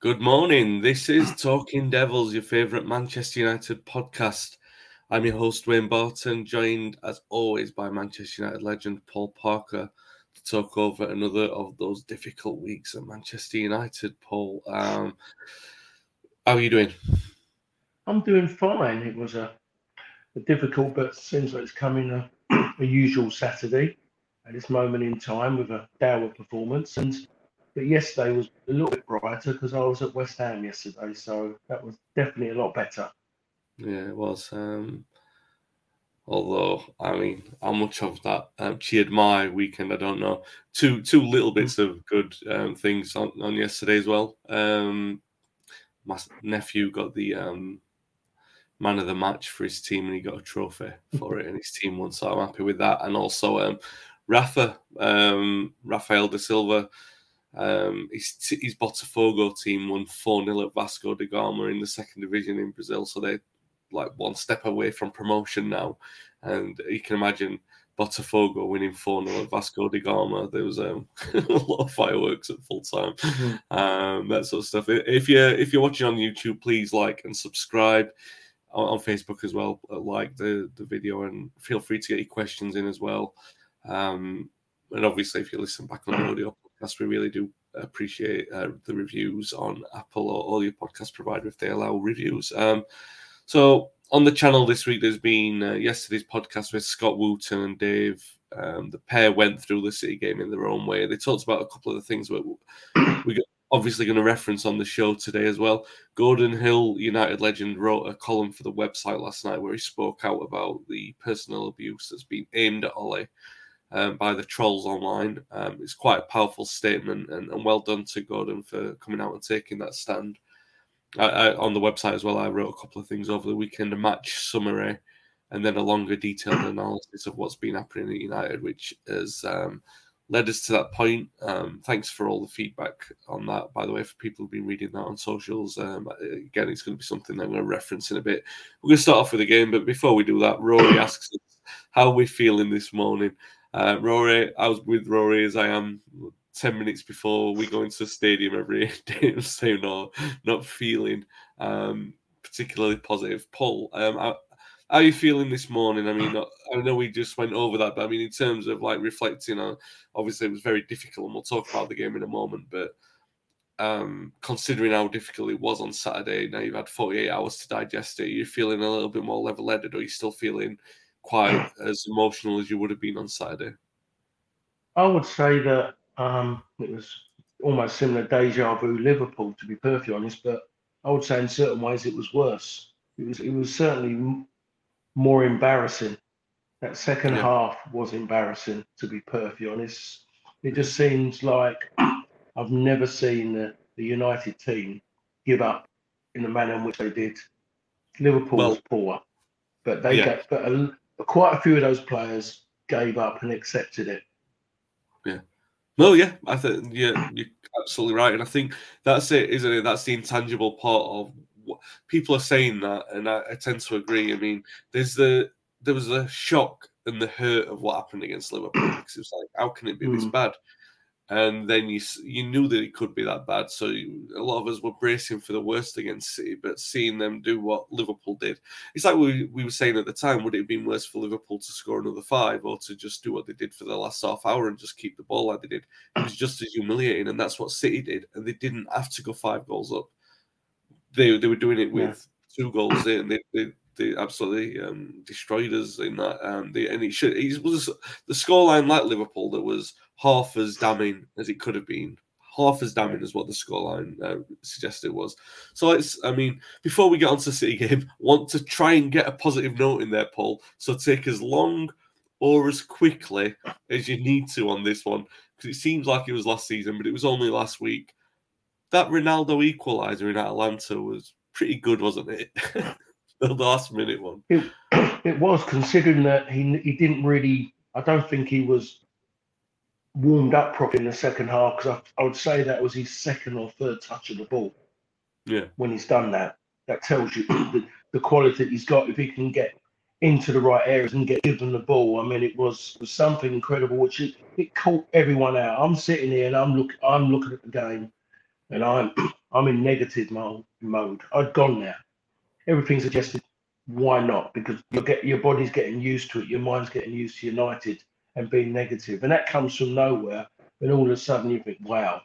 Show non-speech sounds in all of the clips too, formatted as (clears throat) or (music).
Good morning. This is Talking Devils, your favourite Manchester United podcast. I'm your host, Wayne Barton, joined as always by Manchester United legend Paul Parker to talk over another of those difficult weeks at Manchester United. Paul, um, how are you doing? I'm doing fine. It was a, a difficult, but seems like it's coming a, (clears throat) a usual Saturday at this moment in time with a dour performance. And but yesterday was a little bit brighter because I was at West Ham yesterday, so that was definitely a lot better. Yeah, it was. Um, although, I mean, how much of that um, cheered my weekend, I don't know. Two two little bits of good um, things on, on yesterday as well. Um, my nephew got the um, man of the match for his team, and he got a trophy for it, and his team won. So I'm happy with that. And also, um, Rafa, Rafael da Silva, um, his, his Botafogo team won 4 0 at Vasco da Gama in the second division in Brazil. So they're like one step away from promotion now. And you can imagine Botafogo winning 4 0 at Vasco da Gama. There was um, (laughs) a lot of fireworks at full time, mm-hmm. um, that sort of stuff. If you're, if you're watching on YouTube, please like and subscribe on, Facebook as well. Uh, like the, the video and feel free to get your questions in as well. Um, and obviously, if you listen back on audio podcast, we really do appreciate uh, the reviews on Apple or all your podcast provider if they allow reviews. Um, so on the channel this week, there's been uh, yesterday's podcast with Scott Wootton and Dave. Um, the pair went through the City game in their own way. They talked about a couple of the things that (coughs) we're obviously going to reference on the show today as well. Gordon Hill, United legend, wrote a column for the website last night where he spoke out about the personal abuse that's been aimed at Ole um, by the trolls online. Um, it's quite a powerful statement, and, and, well done to Gordon for coming out and taking that stand. I, I, on the website as well, I wrote a couple of things over the weekend, a match summary, and then a longer detailed analysis of what's been happening at United, which has um, led us to that point. Um, thanks for all the feedback on that, by the way, for people who've been reading that on socials. Um, again, it's going to be something I'm going to reference in a bit. We're going to start off with the game, but before we do that, Rory asks us how we're feeling this morning. Uh, Rory, I was with Rory as I am 10 minutes before we go into the stadium every (laughs) day say no, not feeling um, particularly positive. Paul, um, how, how are you feeling this morning? I mean, I know we just went over that, but I mean, in terms of like reflecting on, obviously it was very difficult, and we'll talk about the game in a moment, but um, considering how difficult it was on Saturday, now you've had 48 hours to digest it, you're feeling a little bit more level headed, or you still feeling quite (clears throat) as emotional as you would have been on Saturday? I would say that um, it was almost similar deja vu Liverpool, to be perfectly honest. But I would say in certain ways it was worse. It was it was certainly more embarrassing. That second yeah. half was embarrassing, to be perfectly honest. It just seems like (clears throat) I've never seen the, the United team give up in the manner in which they did. Liverpool well, was poor, but they yeah. but a, quite a few of those players gave up and accepted it. Yeah. No, yeah, I think yeah, you're absolutely right, and I think that's it, isn't it? That's the intangible part of what people are saying that, and I, I tend to agree. I mean, there's the there was a shock and the hurt of what happened against Liverpool because it's like, how can it be mm. this bad? And then you you knew that it could be that bad. So a lot of us were bracing for the worst against City, but seeing them do what Liverpool did, it's like we, we were saying at the time: would it have been worse for Liverpool to score another five, or to just do what they did for the last half hour and just keep the ball like they did? It was just as humiliating, and that's what City did, and they didn't have to go five goals up. They they were doing it with yeah. two goals in. They, they they absolutely um, destroyed us in that. Um, they, and it should it was the scoreline like Liverpool that was half as damning as it could have been. Half as damning as what the scoreline uh, suggested was. So let's, I mean, before we get on to City game, (laughs) want to try and get a positive note in there, Paul. So take as long or as quickly as you need to on this one, because it seems like it was last season, but it was only last week. That Ronaldo equaliser in Atalanta was pretty good, wasn't it? (laughs) (laughs) the last minute one. It, (clears throat) it was, considering that he he didn't really. I don't think he was warmed up properly in the second half because I, I, would say that was his second or third touch of the ball. Yeah. When he's done that, that tells you (clears throat) the, the quality that he's got. If he can get into the right areas and get given the ball, I mean, it was, was something incredible, which it, it caught everyone out. I'm sitting here and I'm look I'm looking at the game, and I'm (clears throat) I'm in negative mode. mode. I'd gone there. Everything suggested why not? Because you get your body's getting used to it, your mind's getting used to United and being negative, and that comes from nowhere. And all of a sudden you think, wow,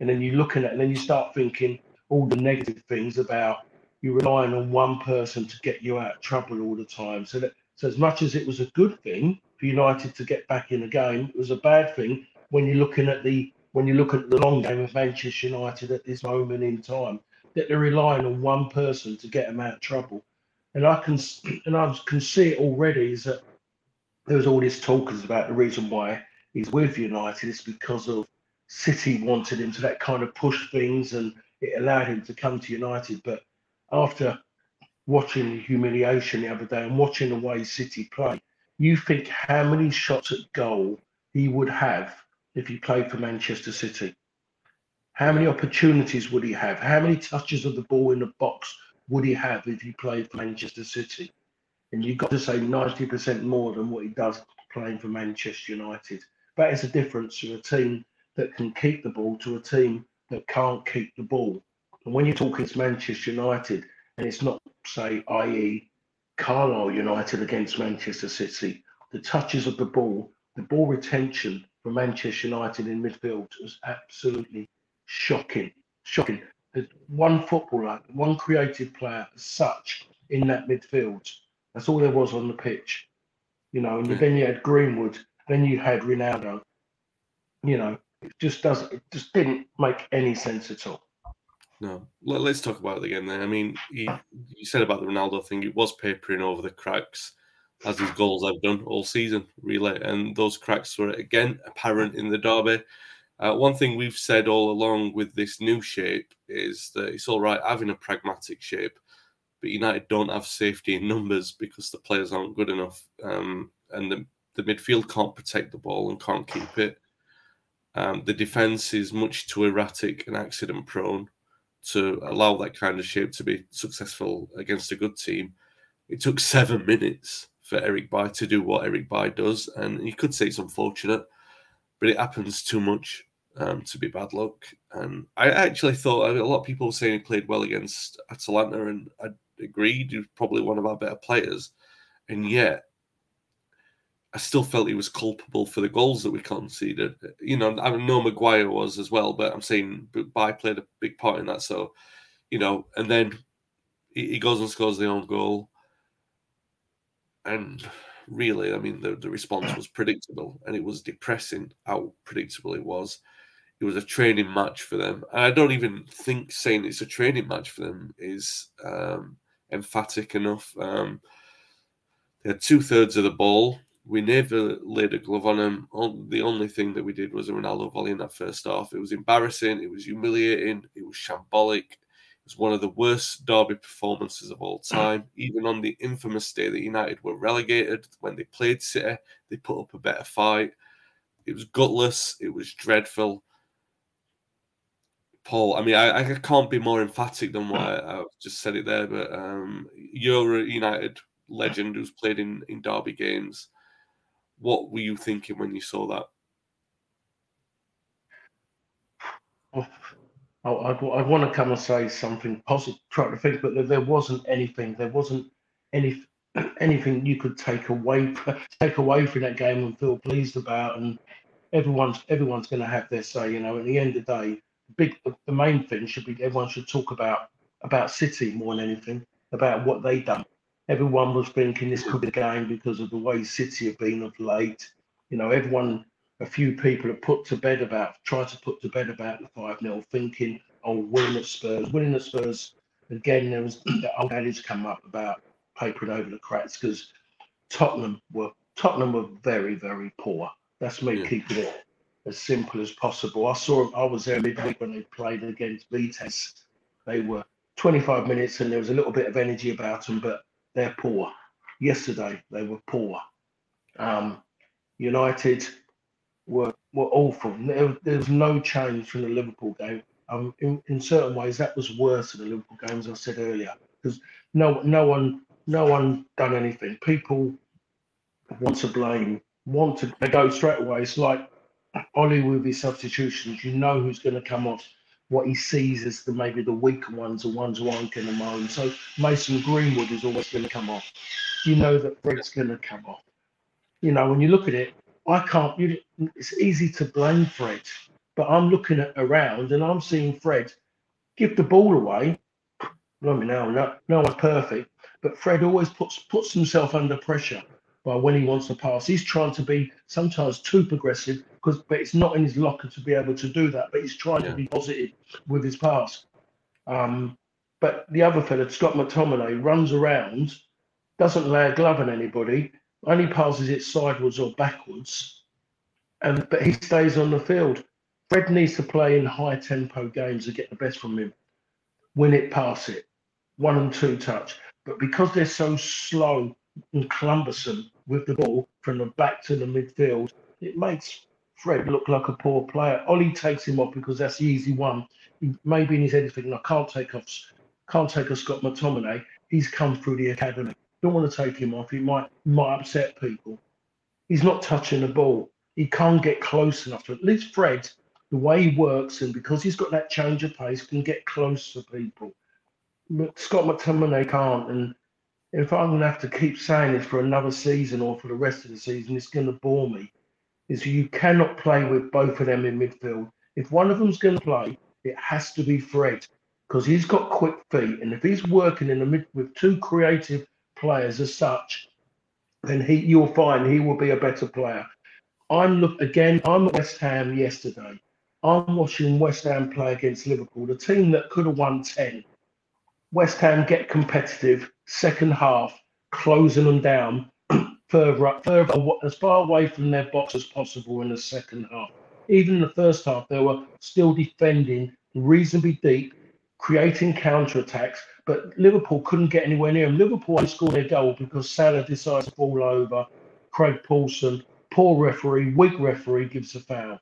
and then you're looking at, and then you start thinking all the negative things about you relying on one person to get you out of trouble all the time. So that so as much as it was a good thing for United to get back in the game, it was a bad thing when you're looking at the when you look at the long game of Manchester United at this moment in time, that they're relying on one person to get them out of trouble. And I can and I can see it already is that there was all this talk about the reason why he's with United is because of City wanted him to that kind of push things and it allowed him to come to United. But after watching the humiliation the other day and watching the way City play, you think how many shots at goal he would have if he played for Manchester City. How many opportunities would he have? How many touches of the ball in the box would he have if he played for Manchester City? And you've got to say 90% more than what he does playing for Manchester United. That is a difference to a team that can keep the ball to a team that can't keep the ball. And when you're talking to Manchester United, and it's not, say, i.e., Carlisle United against Manchester City, the touches of the ball, the ball retention for Manchester United in midfield was absolutely shocking. Shocking. There's one footballer, one creative player as such in that midfield. That's all there was on the pitch. You know, and yeah. then you had Greenwood, then you had Ronaldo. You know, it just doesn't. It just didn't make any sense at all. No, let's talk about it again. Then I mean, you, you said about the Ronaldo thing; it was papering over the cracks, as his goals have done all season, really. And those cracks were again apparent in the derby. Uh, one thing we've said all along with this new shape is that it's all right having a pragmatic shape, but United don't have safety in numbers because the players aren't good enough, um, and the the midfield can't protect the ball and can't keep it. Um, the defense is much too erratic and accident prone to allow that kind of shape to be successful against a good team. It took seven minutes for Eric Bailly to do what Eric Bailly does, and you could say it's unfortunate, but it happens too much um, to be bad luck. And I actually thought a lot of people were saying he played well against Atalanta, and I agreed he was probably one of our better players, and yet I still felt he was culpable for the goals that we conceded. You know, I know Maguire was as well, but I'm saying Bailly played a big part in that. So, you know, and then he goes and scores the own goal. And really, I mean, the, the response was predictable and it was depressing how predictable it was. It was a training match for them. And I don't even think saying it's a training match for them is um, emphatic enough. Um, they had two thirds of the ball we never laid a glove on him. The only thing that we did was a Ronaldo volley in that first half. It was embarrassing. It was humiliating. It was shambolic. It was one of the worst derby performances of all time. Even on the infamous day that United were relegated, when they played City, they put up a better fight. It was gutless. It was dreadful. Paul, I mean, I, I can't be more emphatic than what I, I just said it there, but um, you're a United legend who's played in, in derby games what were you thinking when you saw that? Oh, I'd, I'd want to come and say something positive, try to think, but there, there wasn't anything. There wasn't any (clears throat) anything you could take away (laughs) take away from that game and feel pleased about. And everyone's everyone's going to have their say. You know, at the end of the day, big the main thing should be everyone should talk about about City more than anything about what they done everyone was thinking this could be the game because of the way City have been of late. You know, everyone, a few people have put to bed about, tried to put to bed about the 5 0, thinking, oh, winning at Spurs. Winning at Spurs, again, there was (clears throat) the old adage come up about papering over the cracks because Tottenham were Tottenham were very, very poor. That's me yeah. keeping it as simple as possible. I saw I was there midweek when they played against Vitesse. They were 25 minutes and there was a little bit of energy about them, but they're poor. Yesterday they were poor. Um, United were were awful. There, there's no change from the Liverpool game. Um, in, in certain ways, that was worse than the Liverpool game, as I said earlier, because no no one no one done anything. People want to blame, want to they go straight away. It's like Ole with his substitutions. You know who's going to come off. what he sees as the maybe the weaker ones, the ones who aren't going to moan. So Mason Greenwood is always going to come off. You know that Fred's going to come off. You know, when you look at it, I can't. You, it's easy to blame Fred, but I'm looking at around and I'm seeing Fred give the ball away. Me now, no, no one's perfect, but Fred always puts puts himself under pressure by when he wants to pass. He's trying to be sometimes too progressive because, but it's not in his locker to be able to do that. But he's trying yeah. to be positive with his pass. Um, but the other fella, Scott McTominay, runs around, doesn't lay a glove on anybody, only passes it sideways or backwards, and but he stays on the field. Fred needs to play in high tempo games to get the best from him. Win it, pass it, one and two touch. But because they're so slow and cumbersome with the ball from the back to the midfield, it makes Fred look like a poor player. Ole takes him off because that's the easy one. Maybe in his head he's thinking, I can't take off, can't take off Scott McTominay. He's come through the academy. Don't want to take him off. He might might upset people. He's not touching the ball. He can't get close enough to At least Fred, the way he works and because he's got that change of pace, can get close to people. But Scott McTominay can't. And if I'm going to have to keep saying this for another season or for the rest of the season, it's going to bore me. Is you cannot play with both of them in midfield. If one of them's going to play, it has to be Fred because he's got quick feet, and if he's working in the mid with two creative players as such, then he you'll find he will be a better player. I'm look again. I'm at West Ham yesterday. I'm watching West Ham play against Liverpool, the team that could have won ten. West Ham get competitive second half, closing them down (clears throat) further up, further as far away from their box as possible in the second half. Even in the first half, they were still defending reasonably deep, creating counter attacks, but Liverpool couldn't get anywhere near them. Liverpool only scored their goal because Salah decides to fall over. Craig Pawson, poor referee, weak referee, gives a foul.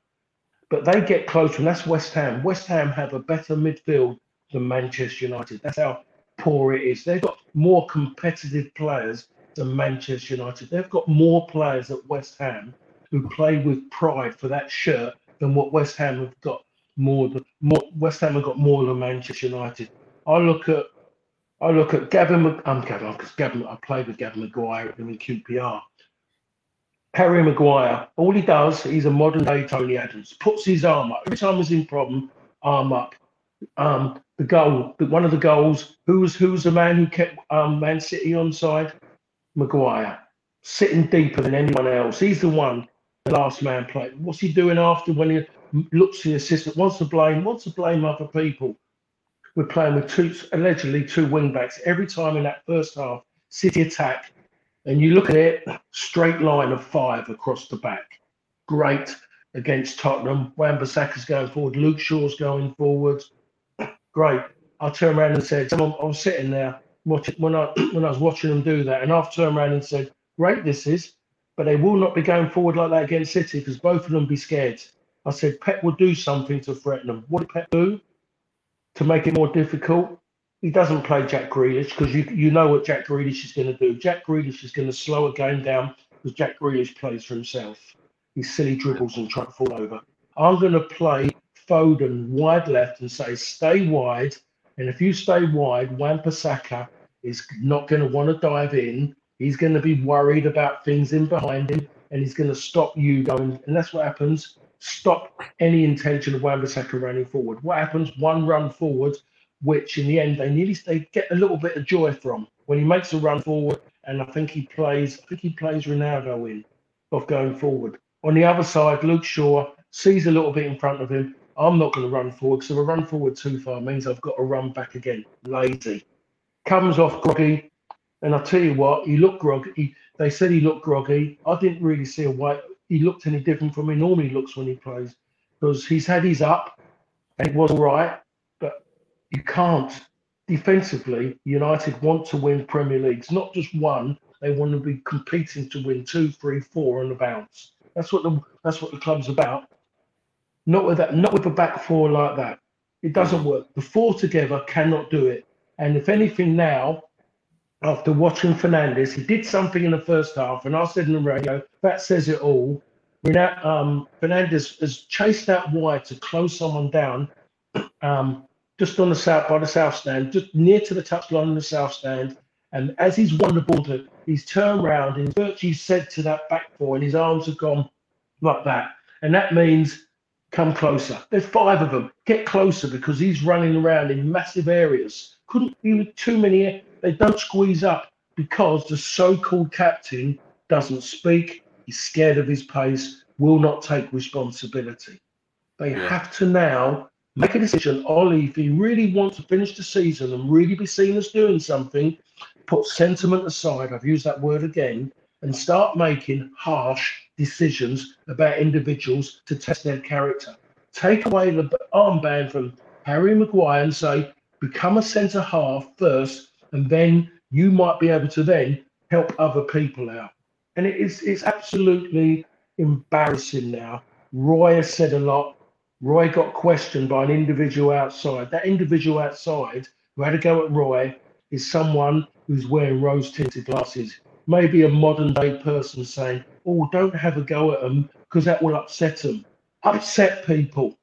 But they get closer, and that's West Ham. West Ham have a better midfield than Manchester United. That's how poor it is. They've got more competitive players than Manchester United. They've got more players at West Ham who play with pride for that shirt than what West Ham have got more than more West Ham have got more than Manchester United. I look at I look at Gavin. I'm Gavin because Gavin. I played with Gavin Maguire in QPR. Harry Maguire. All he does, he's a modern day Tony Adams. Puts his arm up every time he's in problem. Arm up. Um, the goal, one of the goals. Who was who was the man who kept um, Man City on side? Maguire, sitting deeper than anyone else. He's the one, the last man play. What's he doing after when he looks the assistant? Wants to blame? Wants to blame other people? We're playing with two, allegedly two wing backs every time in that first half. City attack, and you look at it, straight line of five across the back. Great against Tottenham. Wan-Bissaka's going forward. Luke Shaw's going forward. Great. I turned around and said, I was sitting there watching, when I when I was watching them do that, and I've turned around and said, "Great, this is," but they will not be going forward like that against City because both of them be scared. I said Pep will do something to threaten them. What did Pep do to make it more difficult? He doesn't play Jack Grealish because you you know what Jack Grealish is going to do. Jack Grealish is going to slow a game down because Jack Grealish plays for himself. He silly dribbles and try to fall over. I'm going to play Foden wide left and say stay wide. And if you stay wide, Wan-Bissaka is not going to want to dive in. He's going to be worried about things in behind him, and he's going to stop you going. And that's what happens. Stop any intention of Wan-Bissaka running forward. What happens? One run forward, which in the end they nearly they get a little bit of joy from when he makes a run forward. And I think he plays. I think he plays Ronaldo in of going forward. On the other side, Luke Shaw sees a little bit in front of him. I'm not going to run forward because if I run forward too far means I've got to run back again. Lazy comes off groggy. And I tell you what, he looked groggy. They said he looked groggy. I didn't really see a way he looked any different from he normally looks when he plays because he's had his up and it was all right, but you can't defensively. United want to win Premier Leagues, not just one. They want to be competing to win two, three, four on the bounce. That's what the that's what the club's about. Not with that, not with a back four like that. It doesn't work. The four together cannot do it. And if anything now, after watching Fernandes, he did something in the first half, and I said in the radio, that says it all. Now, um, Fernandes has chased out wide to close someone down, (clears throat) um, just on the south by the south stand, just near to the touchline in the south stand. And as he's won the ball, to, he's turned around and virtually said to that back four, and his arms have gone like that. And that means come closer. There's five of them. Get closer because he's running around in massive areas. Couldn't be with too many. They don't squeeze up because the so-called captain doesn't speak. He's scared of his pace. Will not take responsibility. They yeah. have to now make a decision. Ole, if he really wants to finish the season and really be seen as doing something, put sentiment aside. I've used that word again and start making harsh decisions about individuals to test their character. Take away the armband from Harry Maguire and say, become a centre half first, and then you might be able to then help other people out. And it is it's absolutely embarrassing now. Roy has said a lot. Roy got questioned by an individual outside. That individual outside who had a go at Roy is someone who's wearing rose tinted glasses maybe a modern day person saying, oh, don't have a go at them because that will upset them. Upset people.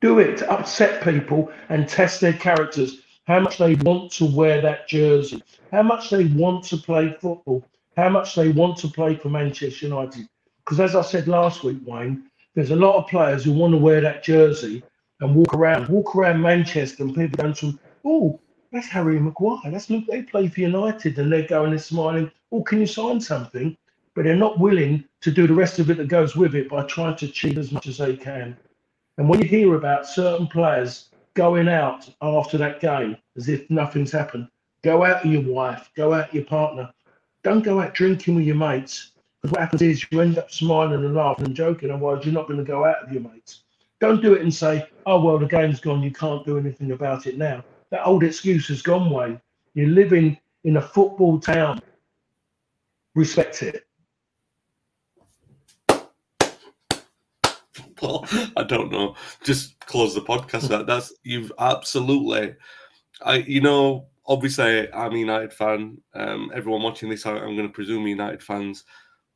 Do it. Upset people and test their characters. How much they want to wear that jersey. How much they want to play football. How much they want to play for Manchester United. Because as I said last week, Wayne, there's a lot of players who want to wear that jersey and walk around, walk around Manchester, and people going to, oh, that's Harry Maguire. That's look, they play for United and they're going and smiling. Oh, can you sign something? But they're not willing to do the rest of it that goes with it by trying to cheat as much as they can. And when you hear about certain players going out after that game as if nothing's happened, go out with your wife, go out with your partner. Don't go out drinking with your mates. Because what happens is you end up smiling and laughing and joking, otherwise you're not going to go out with your mates. Don't do it and say, oh, well, the game's gone, you can't do anything about it now that old excuse has gone, Wayne. You're living in a football town. Respect it. Well, I don't know. Just close the podcast. That that's you've absolutely. I you know obviously I'm a United fan. Um, everyone watching this, I'm going to presume United fans.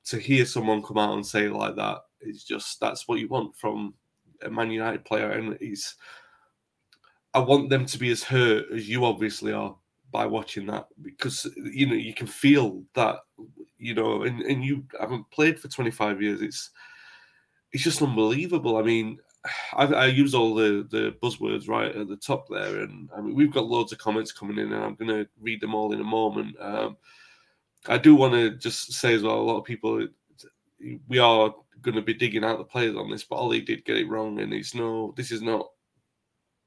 To hear someone come out and say like that, it's just that's what you want from a Man United player, and he's I want them to be as hurt as you obviously are by watching that because you know you can feel that you know and, and you haven't played for 25 years. It's it's just unbelievable. I mean (sighs) I, I, use all the the buzzwords right at the top there and i mean we've got loads of comments coming in and i'm going to read them all in a moment. Um, i do want to just say as well a lot of people we are going to be digging out the players on this but ole did get it wrong and it's no this is not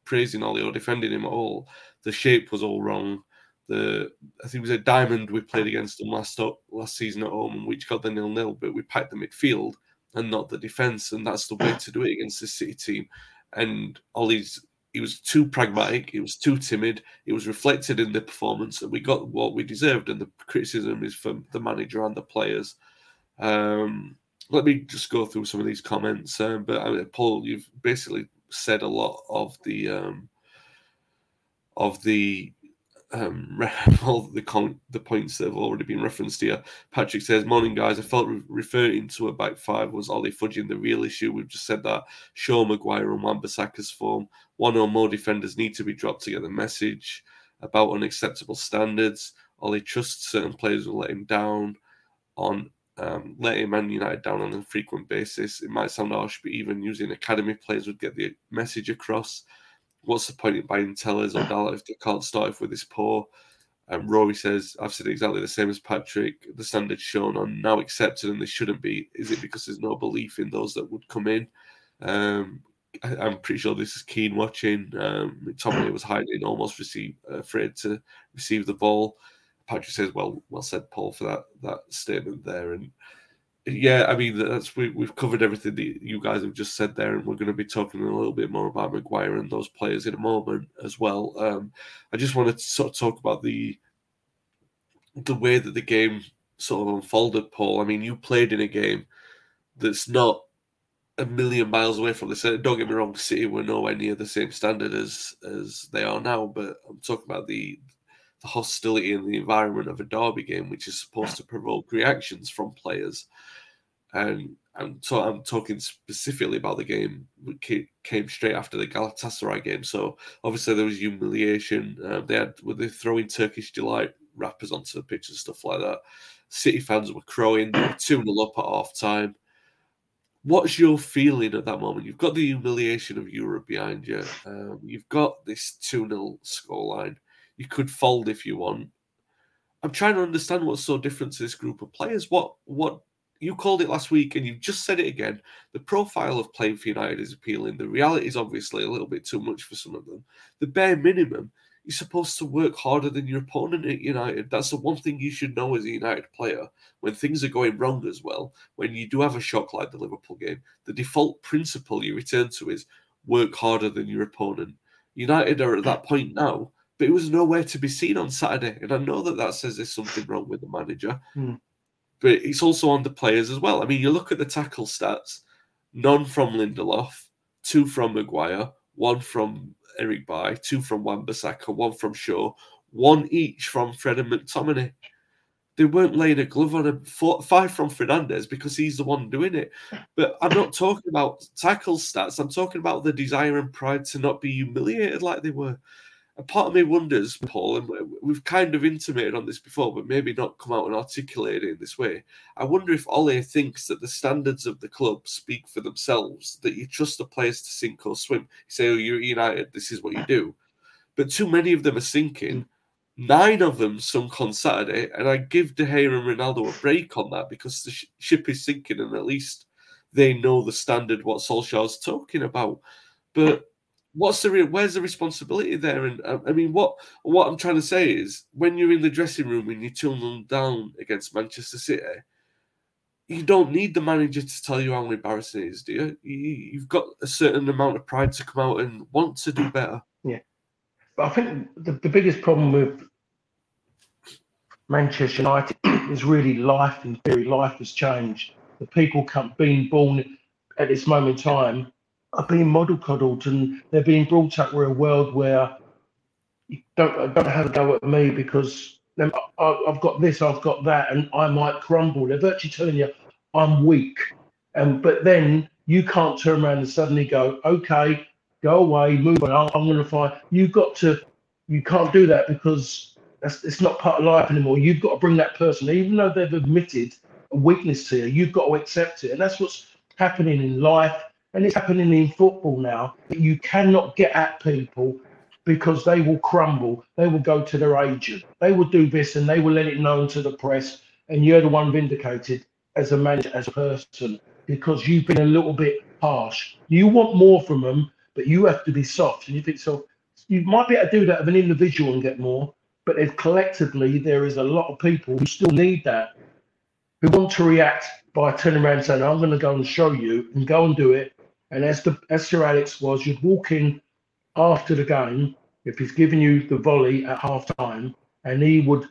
praising Ole or defending him at all. The shape was all wrong. The I think it was a diamond we played against them last last season at home, which got the nil nil, but we packed the midfield and not the defence, and that's the way to do it against the City team. And Ole's he was too pragmatic, he was too timid, it was reflected in the performance, and we got what we deserved. And the criticism is from the manager and the players. Um, let me just go through some of these comments. Um, but I mean, Paul, you've basically said a lot of the um, of the um, (laughs) all the con- the points that have already been referenced here. Patrick says, "Morning, guys. I felt re- referring to a back five was Ole fudging the real issue. We've just said that. Shaw, Maguire, and Wan-Bissaka's form. One or more defenders need to be dropped to get the message about unacceptable standards. Ole trusts certain players will let him down on um, letting Man United down on a frequent basis. It might sound harsh, but even using academy players would get the message across. What's the point in buying Telles or Dalot if they can't start off with this poor? Um, Rory says, I've said exactly the same as Patrick. The standards shown are now accepted and they shouldn't be. Is it because there's no belief in those that would come in? Um, I, am pretty sure this is keen watching. Um, Tommy was hiding, almost afraid to receive the ball. Patrick says, "Well, well said, Paul, for that that statement there." And yeah, I mean, that's we, we've covered everything that you guys have just said there, and we're going to be talking a little bit more about Maguire and those players in a moment as well. Um, I just wanted to sort of talk about the the way that the game sort of unfolded, Paul. I mean, you played in a game that's not a million miles away from this. Don't get me wrong, City were nowhere near the same standard as as they are now, but I'm talking about the the hostility and the environment of a derby game, which is supposed to provoke reactions from players. and and so I'm talking specifically about the game came straight after the Galatasaray game. So obviously there was humiliation. Uh, they had were they throwing Turkish delight wrappers onto the pitch and stuff like that. City fans were crowing. They were two 0 up at half time. What's your feeling at that moment? You've got the humiliation of Europe behind you. Um, you've got this 2 0 scoreline. You could fold if you want. I'm trying to understand what's so different to this group of players. What what you called it last week and you've just said it again. The profile of playing for United is appealing. The reality is obviously a little bit too much for some of them. The bare minimum, you're supposed to work harder than your opponent at United. That's the one thing you should know as a United player. When things are going wrong as well, when you do have a shock like the Liverpool game, the default principle you return to is work harder than your opponent. United are at that point now, but it was nowhere to be seen on Saturday. And I know that that says there's something wrong with the manager. Mm but it's also on the players as well. I mean, you look at the tackle stats: none from Lindelof, two from Maguire, one from Eric Bailly, two from Wan-Bissaka, one from Shaw, one each from Fred and McTominay. They weren't laying a glove on him. Four, five from Fernandes because he's the one doing it. But I'm not talking about tackle stats. I'm talking about the desire and pride to not be humiliated like they were a part of me wonders, Paul, and we've kind of intimated on this before, but maybe not come out and articulate it in this way. I wonder if Ole thinks that the standards of the club speak for themselves, that you trust the players to sink or swim. You say, oh, you're United, this is what you do. But too many of them are sinking. Nine of them sunk on Saturday, and I give De Gea and Ronaldo a break on that because the sh- ship is sinking, and at least they know the standard what Solskjaer's talking about. But what's the where's the responsibility there? And uh, I mean, what what I'm trying to say is, when you're in the dressing room and you're two them down against Manchester City, you don't need the manager to tell you how embarrassing it is, do you? you you've got a certain amount of pride to come out and want to do better. Yeah, but I think the, the biggest problem with Manchester United (clears throat) is really life and theory. Life has changed. The people come, being born at this moment in time are being model coddled and they're being brought up with a world where you don't don't have to go at me because I've got this, I've got that, and I might crumble. They're virtually telling you I'm weak, and but then you can't turn around and suddenly go, okay, go away, move on. I'm, I'm going to find. You've got to. You can't do that because that's it's not part of life anymore. You've got to bring that person, even though they've admitted a weakness to you. You've got to accept it, and that's what's happening in life and it's happening in football now, you cannot get at people because they will crumble. They will go to their agent. They will do this and they will let it known to the press. And you're the one vindicated as a manager, as a person, because you've been a little bit harsh. You want more from them, but you have to be soft. And you think so. You might be able to do that of an individual and get more, but if collectively there is a lot of people who still need that, who want to react by turning around and saying, I'm going to go and show you and go and do it and as the as Sir Alex was, you'd walk in after the game if he's giving you the volley at half time, and he would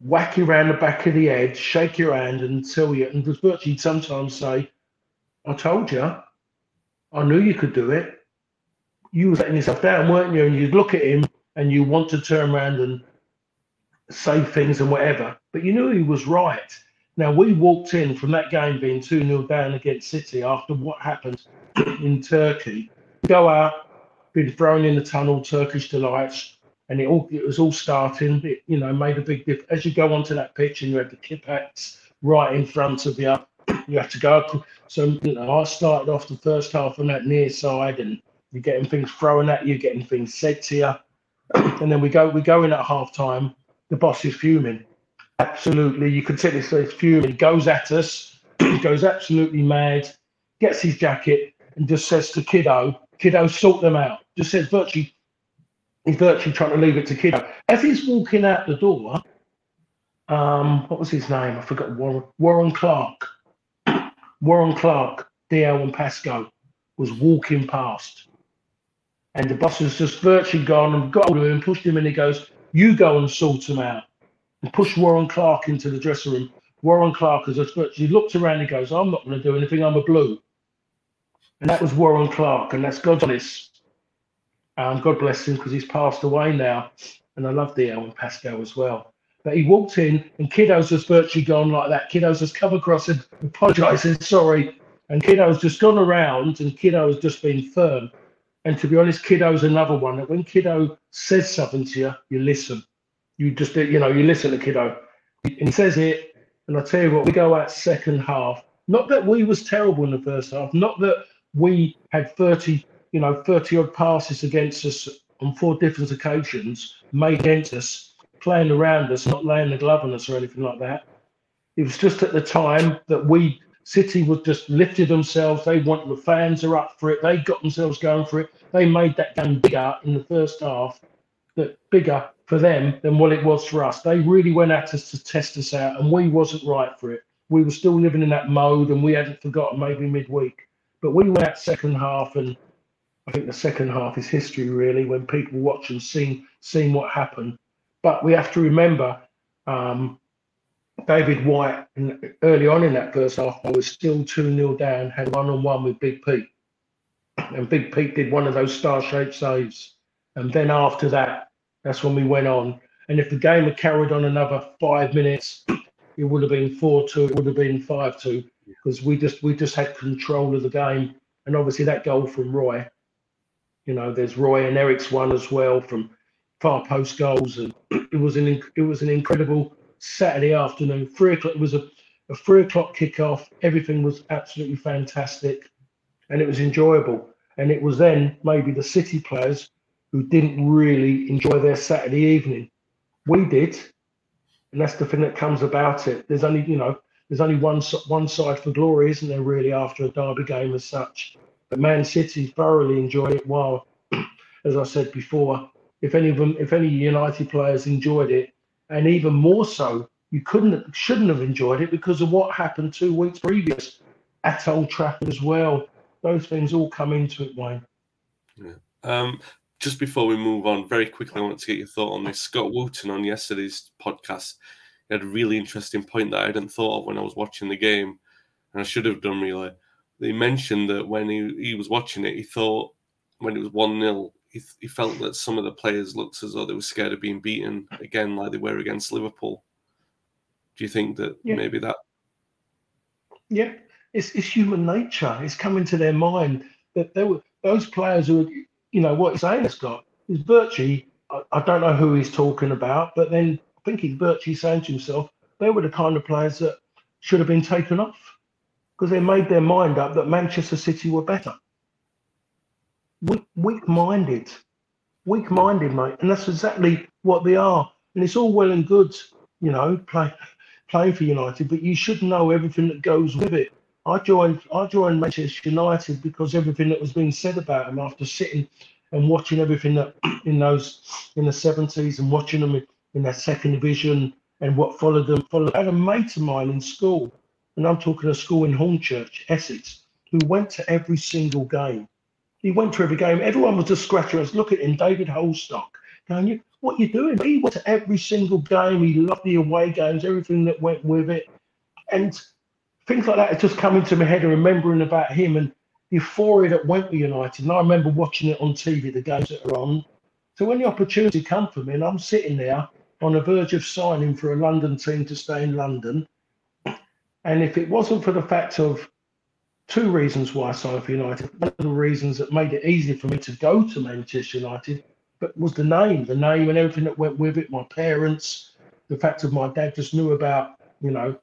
whack you around the back of the head, shake your hand, and tell you, and virtually sometimes say, "I told you, I knew you could do it." You were letting yourself down, weren't you? And you'd look at him, and you want to turn around and say things and whatever, but you knew he was right. Now, we walked in from that game being 2 0 down against City after what happened (clears throat) in Turkey. Go out, been thrown in the tunnel, Turkish delights, and it all it was all starting. It, you know, made a big difference. As you go onto that pitch and you had the Kippax right in front of you, (clears throat) you have to go. So, you know, I started off the first half on that near side, and you're getting things thrown at you, getting things said to you. (clears throat) and then we go we go in at half time. The boss is fuming absolutely, you could see this face fuming, goes at us, (clears throat) goes absolutely mad, gets his jacket and just says to Kiddo, Kiddo, sort them out. Just says virtually, he's virtually trying to leave it to Kiddo. As he's walking out the door, um, what was his name? I forgot. Warren, Warren Clarke. (clears throat) Warren Clarke, Dalziel and Pascoe was walking past. And the boss has just virtually gone and got hold of him, pushed him, and he goes, You go and sort them out and pushed Warren Clarke into the dressing room. Warren Clarke, as he looked around, he goes, I'm not going to do anything, I'm a blue. And that was Warren Clarke, and that's God's honest. Um, God bless him because he's passed away now. And I love the Elwin Pascal as well. But he walked in and Kiddo's just virtually gone like that. Kiddo's just come across and apologised, said sorry. And Kiddo's just gone around and Kiddo's just been firm. And to be honest, Kiddo's another one that when Kiddo says something to you, you listen. You just, you know, you listen to Kiddo. And he says it, and I tell you what, we go out second half. Not that we was terrible in the first half, not that we had 30, you know, 30 odd passes against us on four different occasions made against us, playing around us, not laying the glove on us or anything like that. It was just at the time that we City was just lifted themselves. They want the fans are up for it. They got themselves going for it. They made that game bigger in the first half, that bigger for them than what it was for us. They really went at us to test us out, and we wasn't right for it. We were still living in that mode, and we hadn't forgotten maybe midweek. But we went out second half, and I think the second half is history really when people watch and seeing seeing what happened. But we have to remember um, David White and early on in that first half I was still 2 0 down, had one on one with Big Pete. And Big Pete did one of those star shaped saves. And then after that, that's when we went on. And if the game had carried on another five minutes, (clears throat) it would have been 4 2, it would have been 5 2, because we just we just had control of the game. And obviously that goal from Roy you know, there's Roy and Eric's one as well from far post goals, and (clears throat) it was an it was an incredible Saturday afternoon. Three o'clock. It was a, a three o'clock kickoff. Everything was absolutely fantastic, and it was enjoyable. And it was then maybe the City players who didn't really enjoy their Saturday evening. We did, and that's the thing that comes about it. There's only you know there's only one one side for glory, isn't there? Really, after a derby game as such. But Man City thoroughly enjoyed it. While, (clears throat) as I said before, if any of them, if any United players enjoyed it, and even more so, you couldn't, shouldn't have enjoyed it because of what happened two weeks previous at Old Trafford as well. Those things all come into it, Wayne. Yeah. Um, just before we move on, very quickly, I want to get your thought on this. Scott Wootton on yesterday's podcast had a really interesting point that I hadn't thought of when I was watching the game, and I should have done really he mentioned that when he, he was watching it, he thought when it was 1 0, he, he felt that some of the players looked as though they were scared of being beaten again, like they were against Liverpool. Do you think that yeah. maybe that? Yeah, it's, it's human nature. It's coming to their mind that there were those players who, you know, what saying, Scott, is virtually, I, don't know who he's talking about, but then I think he's saying to himself, they were the kind of players that should have been taken off because they made their mind up that Manchester City were better. Weak, weak-minded, weak-minded, mate, and that's exactly what they are. And it's all well and good, you know, play, playing for United, but you should know everything that goes with it. I joined, I joined Manchester United because everything that was being said about them after sitting and watching everything that (clears throat) in those in the seventies and watching them in, in their second division and what followed them. Followed. I had a mate of mine in school and I'm talking a school in Hornchurch, Essex, who went to every single game. He went to every game. Everyone was just scratching us. Look at him, David Holstock. Going, what you doing? He went to every single game. He loved the away games, everything that went with it. And things like that are just coming to my head and remembering about him and the euphoria that went with United. And I remember watching it on TV, the games that are on. So when the opportunity come for me and I'm sitting there on the verge of signing for a London team to stay in London, and if it wasn't for the fact of two reasons why I signed for United, one of the reasons that made it easy for me to go to Manchester United, but was the name, the name and everything that went with it. My parents, the fact of my dad just knew about, you know,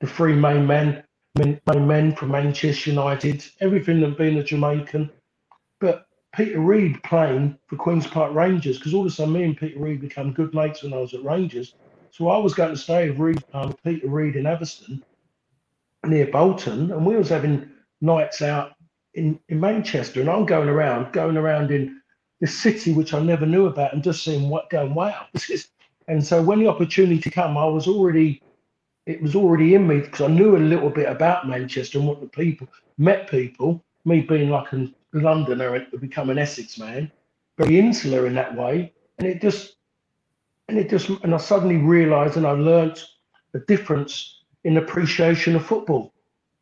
the three main men, main, main men from Manchester United, everything that being a Jamaican. But Peter Reid playing for Queens Park Rangers, because all of a sudden me and Peter Reid became good mates when I was at Rangers. So I was going to stay with Reid, um, Peter Reid in Everton near Bolton, and we was having nights out in, in Manchester, and I'm going around, going around in the city which I never knew about, and just seeing what going, wow, (laughs) this is. And so when the opportunity came, I was already, it was already in me because I knew a little bit about Manchester and what the people met people. Me being like a Londoner, to become an Essex man, very insular in that way, and it just, and it just, and I suddenly realised, and I learnt the difference in appreciation of football.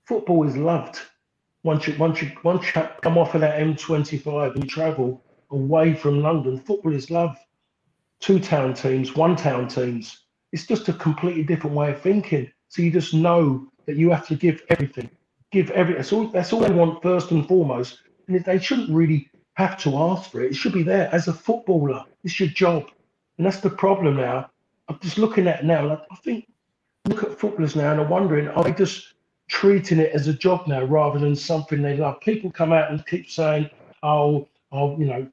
Football is loved. Once you once you once you come off of that M25 and travel away from London, football is loved. Two town teams, one town teams. It's just a completely different way of thinking. So you just know that you have to give everything, give every. That's all. That's all they want first and foremost, and they shouldn't really have to ask for it. It should be there as a footballer. It's your job, and that's the problem now. I'm just looking at now. Like, I think look at footballers now, and I'm wondering are they just treating it as a job now rather than something they love? People come out and keep saying, "Oh, oh, you know,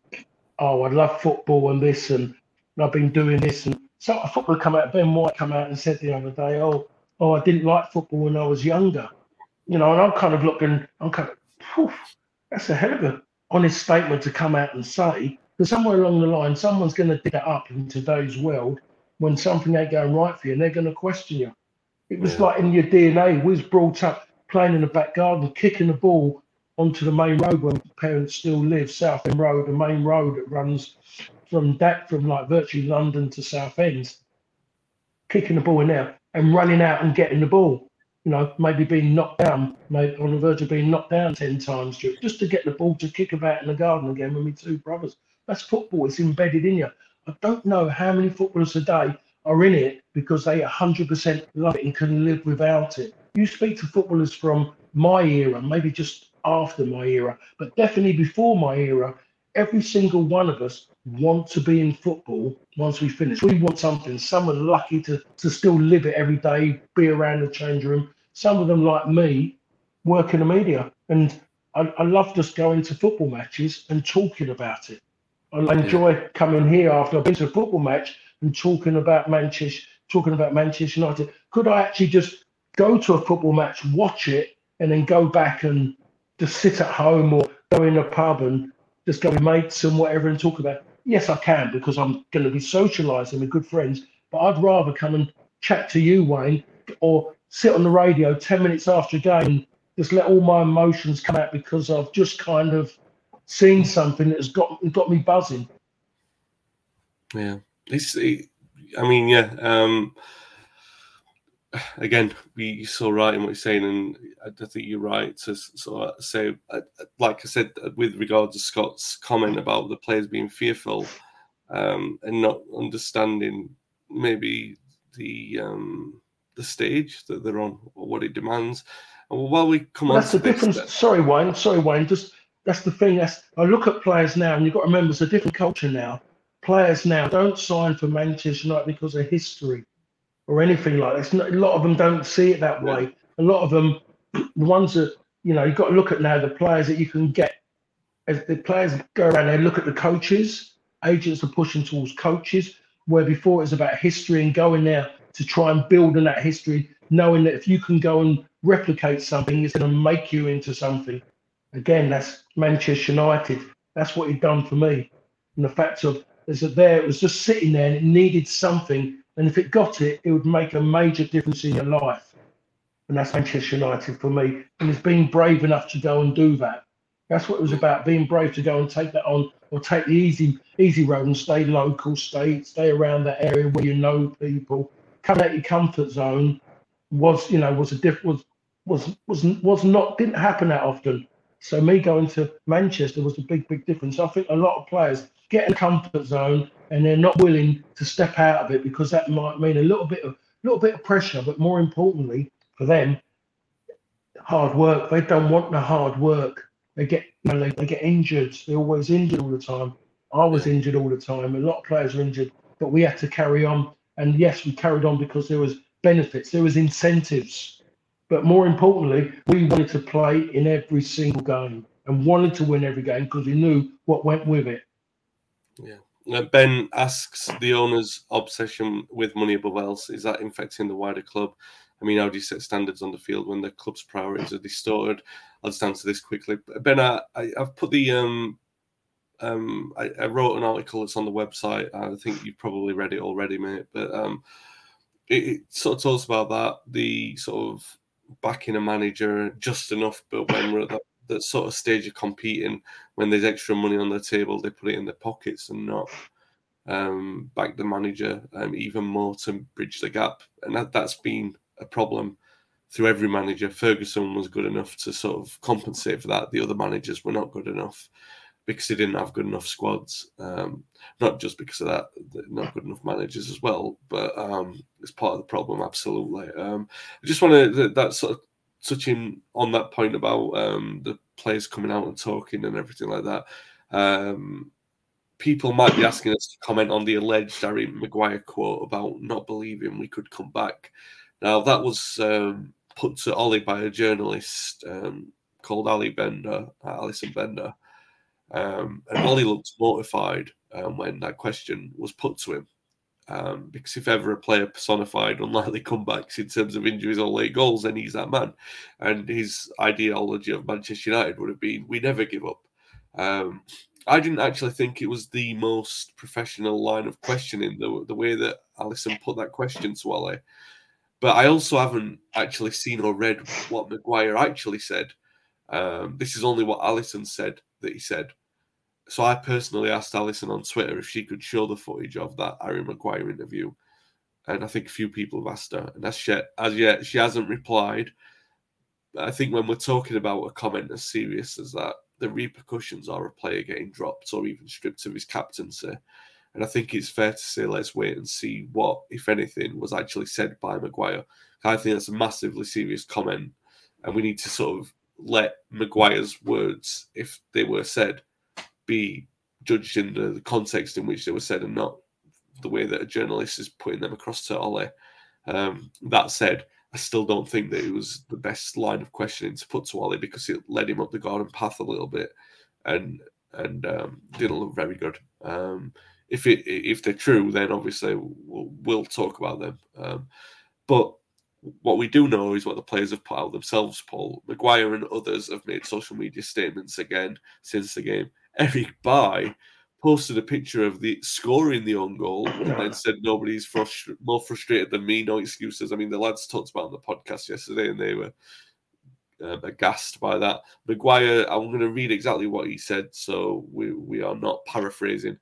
oh, I love football and this, and I've been doing this." And so a footballer come out, Ben White come out and said the other day, "Oh, oh, I didn't like football when I was younger." You know, and I'm kind of looking, I'm kind of, Phew, that's a hell of a honest statement to come out and say. Because somewhere along the line, someone's going to dig that up in today's world when something ain't going right for you, and they're going to question you. It was yeah. like in your DNA. We was brought up playing in the back garden, kicking the ball onto the main road where parents still live, South End Road, the main road that runs from that from like virtually London to Southend, kicking the ball in there and running out and getting the ball. You know, maybe being knocked down, maybe on the verge of being knocked down ten times just to get the ball to kick about in the garden again with my two brothers. That's football. It's embedded in you. I don't know how many footballers today are in it because they 100% love it and can live without it. You speak to footballers from my era, maybe just after my era, but definitely before my era, every single one of us want to be in football once we finish. We want something. Some are lucky to, to still live it every day, be around the change room. Some of them, like me, work in the media. And I, I love just going to football matches and talking about it. I enjoy coming here after I've been to a football match and talking about Manchester, talking about Manchester United. Could I actually just go to a football match, watch it, and then go back and just sit at home or go in a pub and just go with mates and whatever and talk about? It? Yes, I can because I'm going to be socialising with good friends. But I'd rather come and chat to you, Wayne, or sit on the radio 10 minutes after a game, just let all my emotions come out because I've just kind of seen something that has got got me buzzing. Yeah, it's. I mean, yeah. Um, again, you're so right in what you're saying, and I think you're right to sort of say, uh, like I said, uh, with regard to Scott's comment about the players being fearful um, and not understanding maybe the um, the stage that they're on or what it demands. And while we come well, on, that's the difference. Sorry, Wayne. Sorry, Wayne. Just that's the thing. That's I look at players now, and you've got to remember it's a different culture now. Players now don't sign for Manchester United because of history or anything like that. Not, a lot of them don't see it that way. Yeah. A lot of them, (clears throat) the ones that you know, you've got to look at now the players that you can get. As the players go around, they look at the coaches. Agents are pushing towards coaches, where before it was about history and going there to try and build on that history, knowing that if you can go and replicate something, it's going to make you into something. Again, that's Manchester United. That's what he done for me. And the fact of is that there it was just sitting there and it needed something. And if it got it, it would make a major difference in your life. And that's Manchester United for me. And it's being brave enough to go and do that. That's what it was about, being brave to go and take that on or take the easy easy road and stay local, stay stay around that area where you know people. Come out your comfort zone was, you know, was a diff was was was was not didn't happen that often. So me going to Manchester was a big, big difference. I think a lot of players get in a comfort zone and they're not willing to step out of it because that might mean a little bit of little bit of pressure, but more importantly for them, hard work. They don't want the hard work. They get you know, they, they get injured. They're always injured all the time. I was injured all the time. A lot of players are injured, but we had to carry on. And yes, we carried on because there was benefits, there was incentives but more importantly, we wanted to play in every single game and wanted to win every game because we knew what went with it. Yeah. Now, ben asks the owner's obsession with money above else is that infecting the wider club? I mean, how do you set standards on the field when the club's priorities are distorted? I'll just answer this quickly. Ben, I, have put the um, um, I, I, wrote an article that's on the website. I think you've probably read it already, mate. But um, it, it, sort of talks about that the sort of backing a manager just enough, but when we're at that, that sort of stage of competing, when there's extra money on the table, they put it in their pockets and not um, back the manager um, even more to bridge the gap. And that, that's been a problem through every manager. Ferguson was good enough to sort of compensate for that. The other managers were not good enough. because they didn't have good enough squads. Um, not just because of that, not good enough managers as well, but um, it's part of the problem. Absolutely. Um, I just want to that, that, sort of touching on that point about um, the players coming out and talking and everything like that. Um, people might be asking us to comment on the alleged Harry Maguire quote about not believing we could come back. Now that was um, put to Ole by a journalist called Ali Bender, Alison Bender um, and Ole looked mortified um, when that question was put to him. Um, because if ever a player personified unlikely comebacks in terms of injuries or late goals, then he's that man. And his ideology of Manchester United would have been we never give up. Um, I didn't actually think it was the most professional line of questioning, the, the way that Alison put that question to Ole. But I also haven't actually seen or read what Maguire actually said. Um, this is only what Alison said that he said. So I personally asked Alison on Twitter if she could show the footage of that Harry Maguire interview, and I think a few people have asked her, and as yet, as yet she hasn't replied. But I think when we're talking about a comment as serious as that, the repercussions are a player getting dropped or even stripped of his captaincy. And I think it's fair to say let's wait and see what, if anything, was actually said by Maguire. I think that's a massively serious comment, and we need to sort of let Maguire's words, if they were said, be judged in the, the context in which they were said and not the way that a journalist is putting them across to Ole. Um, that said, I still don't think that it was the best line of questioning to put to Ole because it led him up the garden path a little bit and and um, didn't look very good. Um, if it if they're true, then obviously we'll, we'll talk about them. Um, but what we do know is what the players have put out themselves, Paul. Maguire and others have made social media statements again since the game. Eric Bailly posted a picture of the scoring the own goal and then said nobody's frustra- more frustrated than me, no excuses. I mean, the lads talked about on the podcast yesterday and they were um, aghast by that. Maguire, I'm going to read exactly what he said, so we, we are not paraphrasing.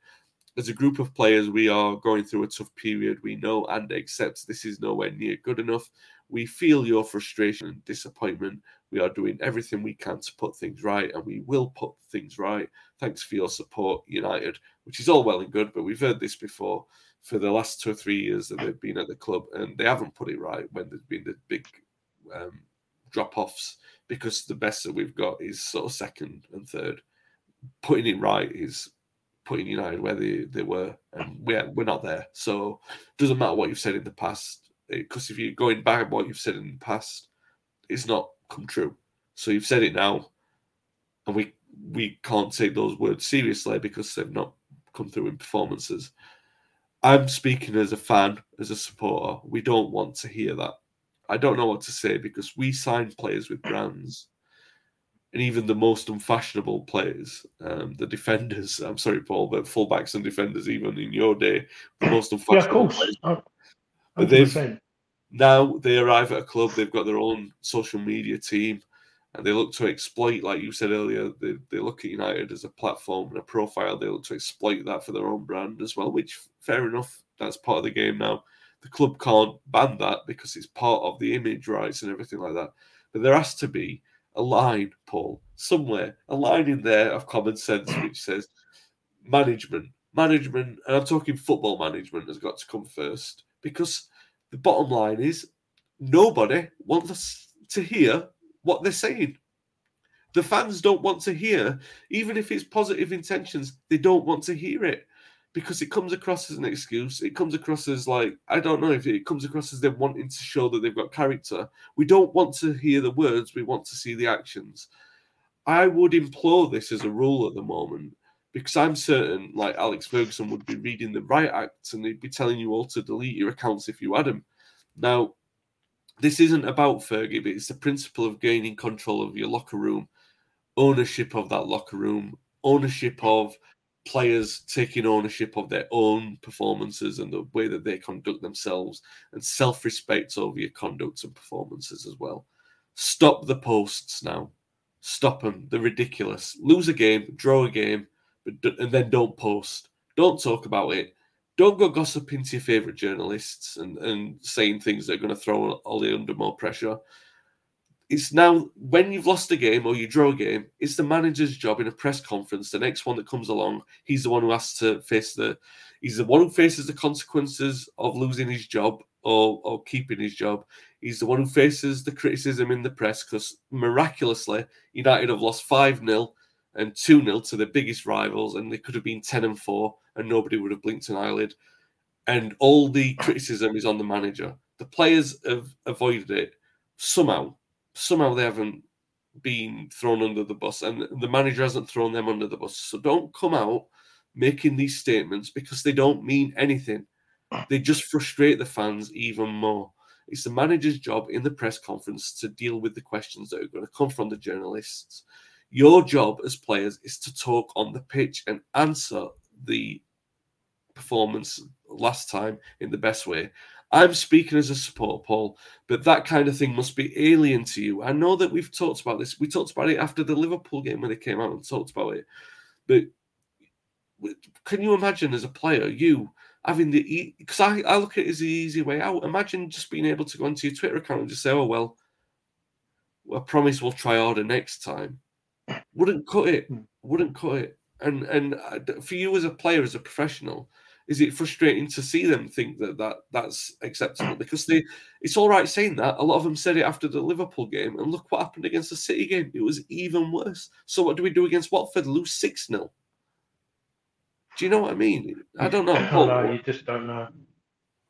As a group of players, we are going through a tough period. We know and accept this is nowhere near good enough. We feel your frustration and disappointment. We are doing everything we can to put things right, and we will put things right. Thanks for your support, United, which is all well and good, but we've heard this before for the last two or three years that they've been at the club, and they haven't put it right when there's been the big um, drop offs because the best that we've got is sort of second and third. Putting it right is putting United where they, they were, and we're, we're not there. So it doesn't matter what you've said in the past, because if you're going back on what you've said in the past, it's not come true. So you've said it now, and we we can't take those words seriously because they've not come through in performances. I'm speaking as a fan, as a supporter. We don't want to hear that. I don't know what to say because we sign players with brands and even the most unfashionable players, um, the defenders. (laughs) I'm sorry, Paul, but fullbacks and defenders, even in your day, the most unfashionable yeah, players. Oh, but they've now they arrive at a club. They've got their own social media team, and they look to exploit, like you said earlier. They, they look at United as a platform and a profile. They look to exploit that for their own brand as well. Which fair enough. That's part of the game now. The club can't ban that because it's part of the image rights and everything like that. But there has to be a line, Paul, somewhere, a line in there of common sense which (clears throat) says management, management, and I'm talking football management has got to come first because the bottom line is nobody wants to hear what they're saying. The fans don't want to hear, even if it's positive intentions, they don't want to hear it because it comes across as an excuse. It comes across as like, I don't know if it comes across as them wanting to show that they've got character. We don't want to hear the words, we want to see the actions. I would implore this as a rule at the moment because I'm certain, like Alex Ferguson would be reading the right acts and he'd be telling you all to delete your accounts if you had them. Now, this isn't about Fergie, but it's the principle of gaining control of your locker room, ownership of that locker room, ownership of players taking ownership of their own performances and the way that they conduct themselves and self-respect over your conducts and performances as well. Stop the posts now. Stop them. They're ridiculous. Lose a game, draw a game, and then don't post. Don't talk about it. Don't go gossiping to your favourite journalists and, and saying things that are going to throw Ole under more pressure. it's now when you've lost a game or you draw a game, it's the manager's job in a press conference. The next one that comes along, he's the one who has to face the he's the one who faces the consequences of losing his job or, or keeping his job. He's the one who faces the criticism in the press because miraculously United have lost 5 0 and 2 0 to their biggest rivals, and they could have been 10 and 4, and nobody would have blinked an eyelid. And all the criticism is on the manager. The players have avoided it somehow somehow they haven't been thrown under the bus and the manager hasn't thrown them under the bus. So don't come out making these statements because they don't mean anything. They just frustrate the fans even more. It's the manager's job in the press conference to deal with the questions that are going to come from the journalists. Your job as players is to talk on the pitch and answer the performance last time in the best way. I'm speaking as a supporter, Paul, but that kind of thing must be alien to you. I know that we've talked about this. We talked about it after the Liverpool game when it came out and talked about it. But can you imagine as a player, you having the because I, I look at it as the easy way out. Imagine just being able to go onto your Twitter account and just say, "Oh well, I promise we'll try harder next time." Wouldn't cut it. Hmm. Wouldn't cut it. And and uh, for you as a player, as a professional, is it frustrating to see them think that, that that's acceptable? Because they, it's all right saying that. A lot of them said it after the Liverpool game, and look what happened against the City game. It was even worse. So what do we do against Watford? Lose six 0 Do you know what I mean? I don't know. Oh, no, you just don't know.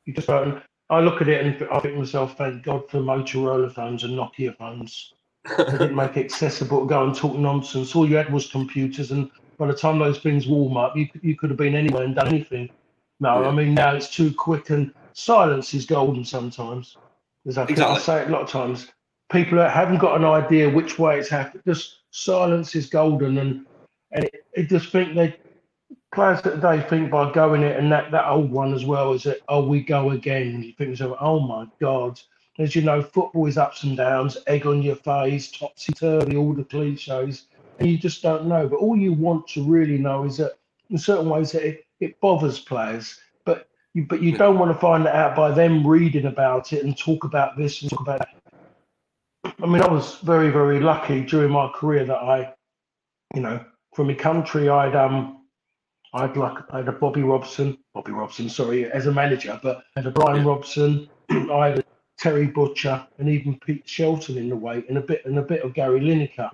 You just don't. I look at it and I think to myself, thank God for Motorola phones and Nokia phones. They didn't make it accessible to go and talk nonsense. All you had was computers, and by the time those things warm up, you, you could have been anywhere and done anything. No, yeah. I mean now it's too quick and silence is golden sometimes. As I, exactly. I say it a lot of times, people haven't got an idea which way it's happened. Just silence is golden, and and it, it just think they players that they think by going it and that that old one as well is that oh we go again. You think so, oh my god. As you know, football is ups and downs, egg on your face, topsy turvy, all the cliches, and you just don't know. But all you want to really know is that in certain ways that it, it bothers players, but you but you don't want to find it out by them reading about it and talk about this and talk about that. I mean, I was very very lucky during my career that I, you know, from my country, I'd um, I'd like I had a Bobby Robson, Bobby Robson, sorry, as a manager, but I had a Brian. Robson, (clears throat) I had a Terry Butcher, and even Pete Shelton in the way, and a bit and a bit of Gary Lineker.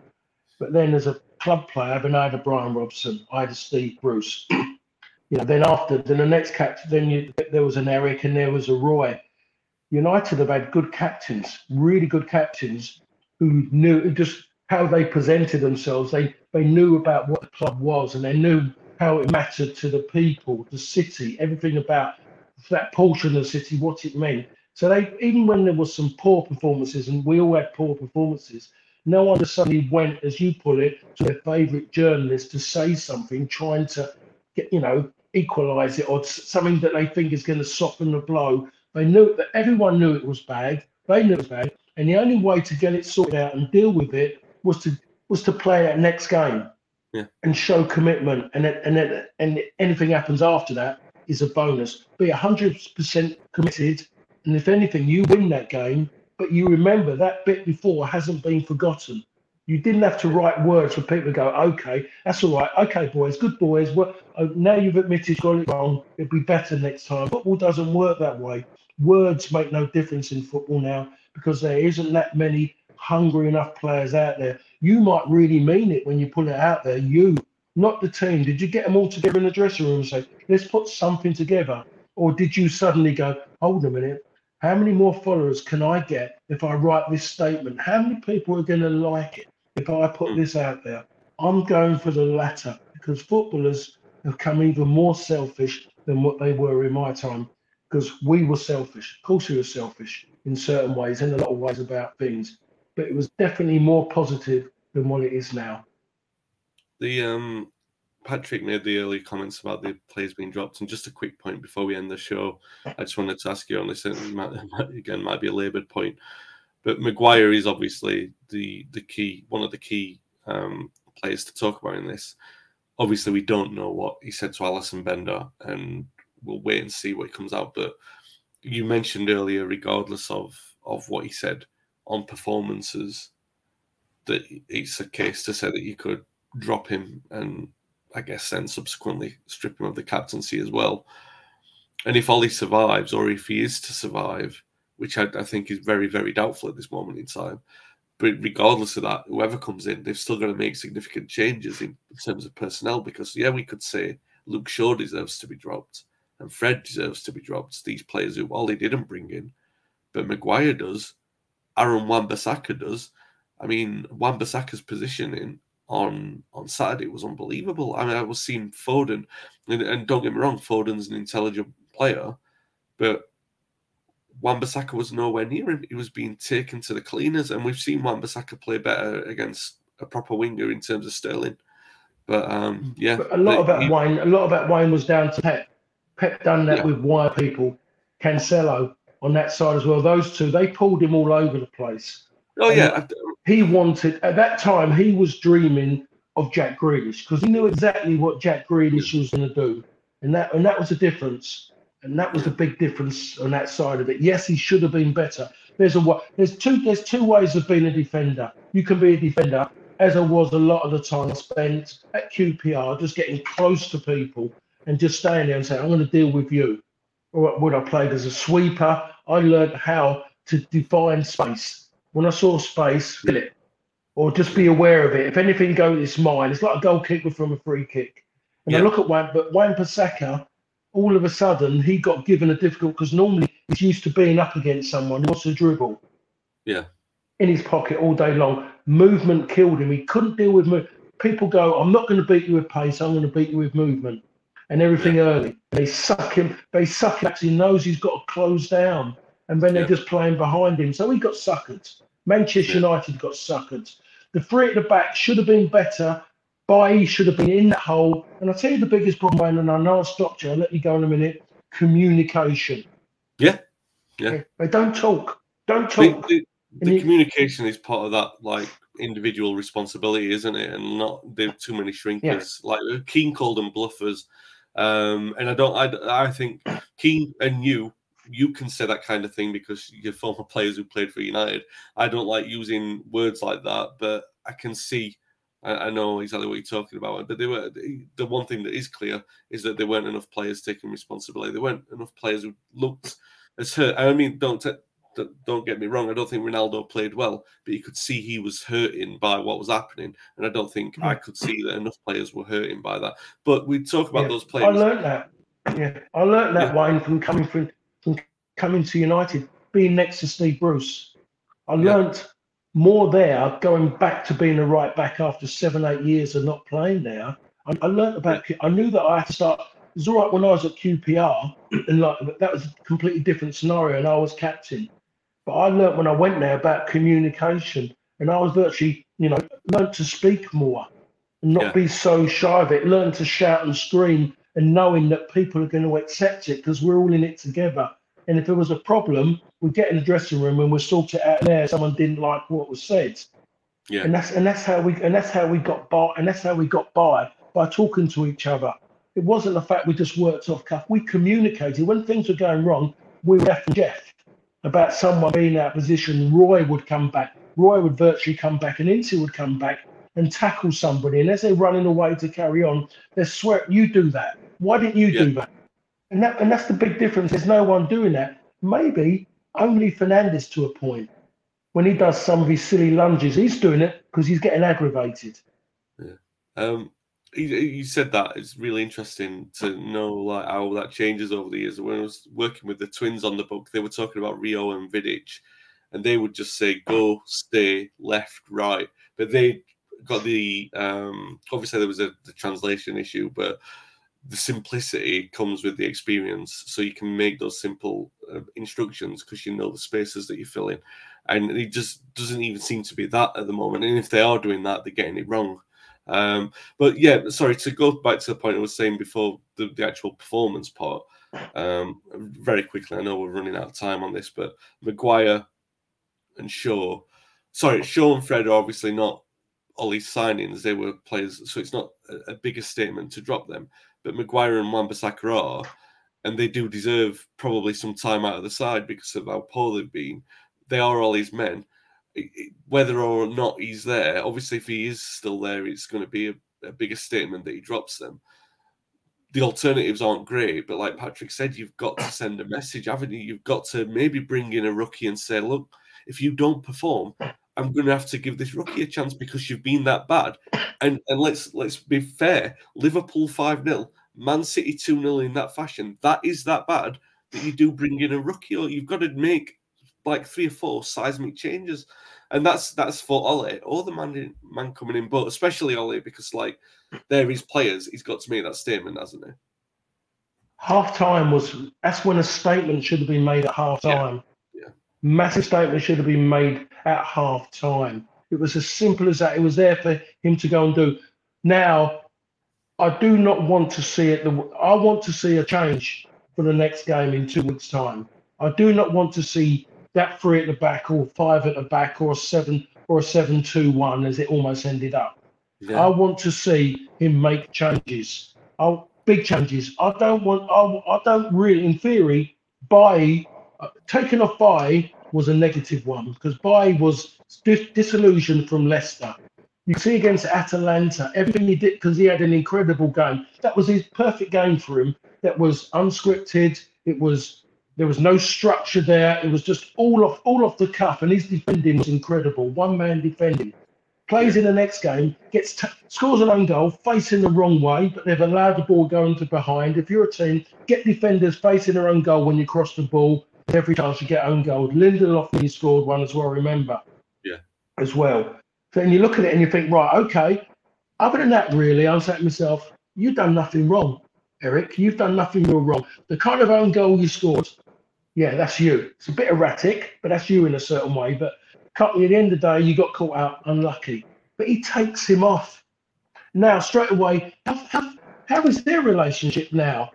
But then as a club player, then I had a Brian Robson, I had a Steve Bruce. (clears throat) you know, then after, then the next captain, then you, there was an Eric and there was a Roy. United have had good captains, really good captains who knew just how they presented themselves. They they knew about what the club was and they knew how it mattered to the people, the city, everything about that portion of the city, what it meant. So they even when there was some poor performances, and we all had poor performances, no one just suddenly went, as you put it, to their favourite journalist to say something, trying to get, you know, equalise it or something that they think is going to soften the blow. They knew that everyone knew it was bad. They knew it was bad, and the only way to get it sorted out and deal with it was to was to play that next game yeah. and show commitment. And then, and then, and anything happens after that is a bonus. Be hundred percent committed, and if anything, you win that game. But you remember that bit before hasn't been forgotten. You didn't have to write words for people to go, okay, that's all right. Okay, boys, good boys. Well, oh, now you've admitted you got it wrong. It'll be better next time. Football doesn't work that way. Words make no difference in football now because there isn't that many hungry enough players out there. You might really mean it when you put it out there. You, not the team. Did you get them all together in the dressing room and say, let's put something together? Or did you suddenly go, hold a minute, how many more followers can I get if I write this statement? How many people are going to like it? if I put this out there, I'm going for the latter because footballers have come even more selfish than what they were in my time because we were selfish. Of course, we were selfish in certain ways, in a lot of ways about things, but it was definitely more positive than what it is now. The um, Patrick made the early comments about the players being dropped, and just a quick point before we end the show, I just wanted to ask you on this. (laughs) Again, might be a laboured point. But Maguire is obviously the the key, one of the key um, players to talk about in this. Obviously, we don't know what he said to Alison Bender, and we'll wait and see what comes out. But you mentioned earlier, regardless of of what he said on performances, that it's a case to say that you could drop him and I guess then subsequently strip him of the captaincy as well. And if Ole survives, or if he is to survive, which I, I think is very, very doubtful at this moment in time, but regardless of that, whoever comes in, they've still got to make significant changes in, in terms of personnel. Because yeah, we could say Luke Shaw deserves to be dropped and Fred deserves to be dropped. These players who Ole didn't bring in, but Maguire does, Aaron Wan-Bissaka does. I mean, Wan-Bissaka's positioning on on Saturday was unbelievable. I mean, I was seeing Foden, and, and don't get me wrong, Foden's an intelligent player, but Wan-Bissaka was nowhere near him. He was being taken to the cleaners, and we've seen Wan-Bissaka play better against a proper winger in terms of Sterling. But um, yeah, but a lot of that he, wine, a lot of that wine was down to Pep. Pep done that yeah. with wire people, Cancelo on that side as well. Those two, they pulled him all over the place. Oh yeah, he wanted at that time. He was dreaming of Jack Grealish because he knew exactly what Jack Grealish was going to do, and that and that was the difference. And that was the big difference on that side of it. Yes, he should have been better. There's a there's two there's two ways of being a defender. You can be a defender, as I was a lot of the time spent at QPR, just getting close to people and just staying there and saying, I'm going to deal with you. Or when I played as a sweeper, I learned how to define space. When I saw space, fill it. Or just be aware of it. If anything goes, it's mine. It's like a goal kicker from a free kick. And yeah. I look at Wan, but Wan-Bissaka, all of a sudden he got given a difficult because normally he's used to being up against someone who wants to dribble. Yeah. In his pocket all day long. Movement killed him. He couldn't deal with movement. People go, I'm not going to beat you with pace. I'm going to beat you with movement and everything yeah. early. They suck him. They suck him. Because he knows he's got to close down, and then they're yeah. just playing behind him. So he got suckered. Manchester. United got suckered. The three at the back should have been better. Bailly should have been in that hole. And I'll tell you the biggest problem, and I know I stopped you. I'll let you go in a minute. Communication. Yeah. Yeah. They don't talk. Don't talk. The, the, the communication is part of that, like individual responsibility, isn't it? And not there too many shrinkers. Yeah. Like Keane called them bluffers. Um, and I don't, I, I think Keane and you, you can say that kind of thing because you're former players who played for United. I don't like using words like that, but I can see I, know exactly what you're talking about. But they were the one thing that is clear is that there weren't enough players taking responsibility. There weren't enough players who looked as hurt. I mean, don't don't get me wrong. I don't think Ronaldo played well, but you could see he was hurting by what was happening, and I don't think I could see that enough players were hurting by that. But we talk about yeah, those players. I learned that. Yeah, I learned that yeah. Wayne from coming from, from coming to United, being next to Steve Bruce. I yeah. more there, going back to being a right back after seven, eight years of not playing there. I, I learned about. I knew that I had to start. It was all right when I was at QPR, (clears throat) and like that was a completely different scenario, and I was captain but I learnt when I went there about communication, and I was virtually, you know, learnt to speak more and not yeah. be so shy of it. Learn to shout and scream, and knowing that people are going to accept it because we're all in it together. And if there was a problem, we'd get in the dressing room and we'd sort it out there. Someone didn't like what was said. Yeah. And that's and that's how we and that's how we got by and that's how we got by by talking to each other. It wasn't the fact we just worked off cuff. We communicated when things were going wrong. We were and Jeff about someone being in that position, Roy would come back. Roy would virtually come back, and Ince would come back and tackle somebody. And as they're running away to carry on, they're swear, "You do that. Why didn't you yeah. do that?" And that and that's the big difference. There's no one doing that. Maybe only Fernandes to a point. When he does some of his silly lunges, he's doing it because he's getting aggravated. Yeah. Um, you said that it's really interesting to know like how that changes over the years. When I was working with the twins on the book, they were talking about Rio and Vidic, and they would just say go, stay, left, right. But they got the um, obviously there was a the translation issue, but the simplicity comes with the experience, so you can make those simple uh, instructions because you know the spaces that you fill in, and it just doesn't even seem to be that at the moment. And if they are doing that, they're getting it wrong. Um, but yeah, sorry to go back to the point I was saying before the, the actual performance part. Um, very quickly, I know we're running out of time on this, but Maguire and Shaw, sorry, Shaw and Fred are obviously not Ole's signings. They were players, so it's not a, a bigger statement to drop them. But Maguire and Wan-Bissaka are, and they do deserve probably some time out of the side because of how poor they've been. They are all his men whether or not he's there, obviously, if he is still there, it's going to be a, a bigger statement that he drops them. The alternatives aren't great, but like Patrick said, you've got to send a message, haven't you? You've got to maybe bring in a rookie and say, look, if you don't perform, I'm going to have to give this rookie a chance because you've been that bad. And and let's let's be fair. Liverpool five 0 Man City two 0 in that fashion. That is that bad that you do bring in a rookie, or you've got to make like three or four seismic changes, and that's that's for Ole or the man man coming in, but especially Ole because like they're his players. He's got to make that statement, hasn't he? Half time was that's when a statement should have been made at half time. Yeah. Massive statement should have been made at half time. It was as simple as that. It was there for him to go and do. Now, I do not want to see it. I want to see a change for the next game in two weeks' time. I do not want to see that three at the back or five at the back or a seven or a seven-two-one as it almost ended up. Yeah. I want to see him make changes. Oh, big changes. I don't want. I, I don't really, in theory, buy taking off Bailly was a negative one because Bailly was dis- disillusioned from Leicester. You see against Atalanta, everything he did because he had an incredible game. That was his perfect game for him that was unscripted. It was there was no structure there. It was just all off all off the cuff, and his defending was incredible. One man defending. Plays in the next game, gets t- scores an own goal, facing the wrong way, but they've allowed the ball going to behind. If you're a team, get defenders facing their own goal when you cross the ball. Every chance you get own goal. Lindelof he scored one as well. Remember, yeah, as well. So then you look at it and you think, right, okay. Other than that, really, I'm saying to myself, you've done nothing wrong. Eric. You've done nothing real wrong. The kind of own goal you scored, yeah, that's you. It's a bit erratic, but that's you in a certain way. But at the end of the day, you got caught out unlucky. But he takes him off. Now, straight away, how, how, how is their relationship now?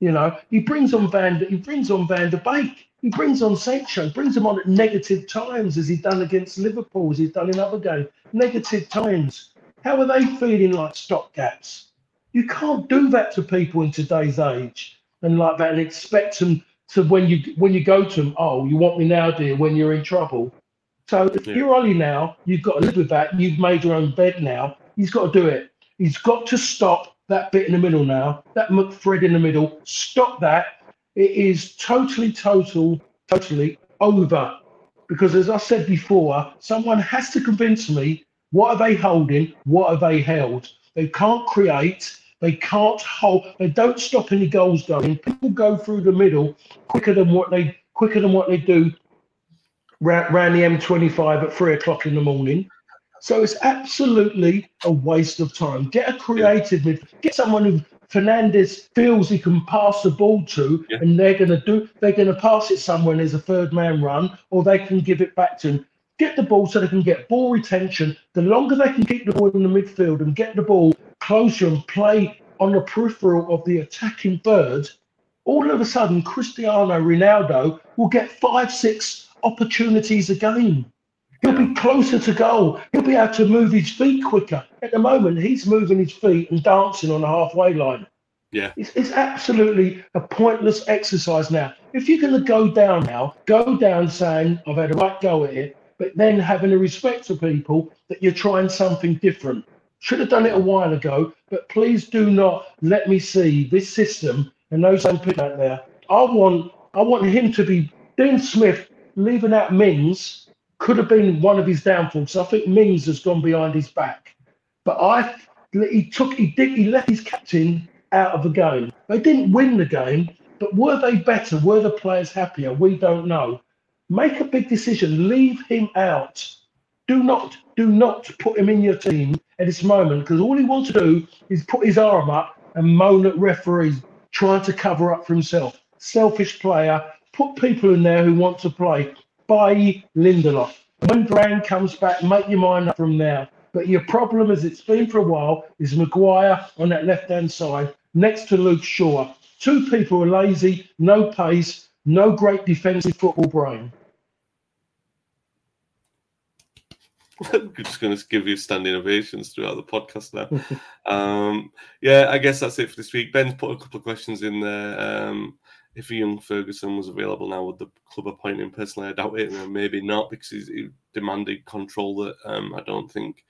You know, he brings on Van, he brings on Van der Beek, he brings on Sancho, brings him on at negative times as he's done against Liverpool, as he's done in other games. Negative times. How are they feeling like stopgaps? You can't do that to people in today's age and like that and expect them to when you when you go to them, oh, you want me now, dear, when you're in trouble. So if yeah. you're Ole now, you've got to live with that. You've made your own bed now. He's got to do it. He's got to stop that bit in the middle now, that McFred in the middle. Stop that. It is totally, total, totally over. Because as I said before, someone has to convince me what are they holding, what are they held. They can't create. They can't hold. They don't stop any goals going. People go through the middle quicker than what they quicker than what they do around the M25 at three o'clock in the morning. So it's absolutely a waste of time. Get a creative. Get someone who Fernandes feels he can pass the ball to, yeah. and they're going to do. They're going to pass it somewhere. and there's a third man run, or they can give it back to him. Get the ball so they can get ball retention. The longer they can keep the ball in the midfield and get the ball closer and play on the peripheral of the attacking third, all of a sudden Cristiano Ronaldo will get five, six opportunities a game. He'll be closer to goal. He'll be able to move his feet quicker. At the moment, he's moving his feet and dancing on the halfway line. Yeah. It's, it's absolutely a pointless exercise now. If you're going to go down now, go down saying, I've had a right go at it, but then having a respect for people that you're trying something different. Should have done it a while ago, but please do not let me see this system and those putting out there. I want I want him to be Dean Smith leaving out Mings could have been one of his downfalls. I think Mings has gone behind his back, but I he took he did he left his captain out of the game. They didn't win the game, but were they better? Were the players happier? We don't know. Make a big decision. Leave him out. Do not do not put him in your team at this moment because all he wants to do is put his arm up and moan at referees trying to cover up for himself. Selfish player. Put people in there who want to play. Buy Lindelof. When Brand comes back, make your mind up from now. But your problem, as it's been for a while, is Maguire on that left hand side next to Luke Shaw. Two people are lazy, no pace, no great defensive football brain. (laughs) I'm just going to give you standing ovations throughout the podcast now. (laughs) um, yeah, I guess that's it for this week. Ben's put a couple of questions in there. Um, if Ian Ferguson was available now, would the club appoint him? Personally, I doubt it. Maybe not because he demanded control that um, I don't think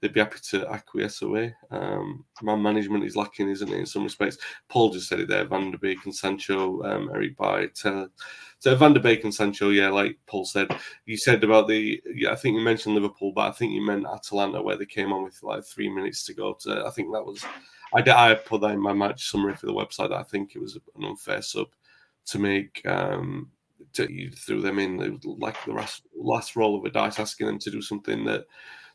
they'd be happy to acquiesce away. Um, man management is lacking, isn't it, in some respects? Paul just said it there Van der Beek and Sancho, um, Eric. Uh, so Van der Beek and Sancho, yeah, like Paul said, you said about the, yeah, I think you mentioned Liverpool, but I think you meant Atalanta where they came on with like three minutes to go. To, I think that was, I, I put that in my match summary for the website. I think it was an unfair sub to make. Um, to, you threw them in like the last, last roll of a dice, asking them to do something that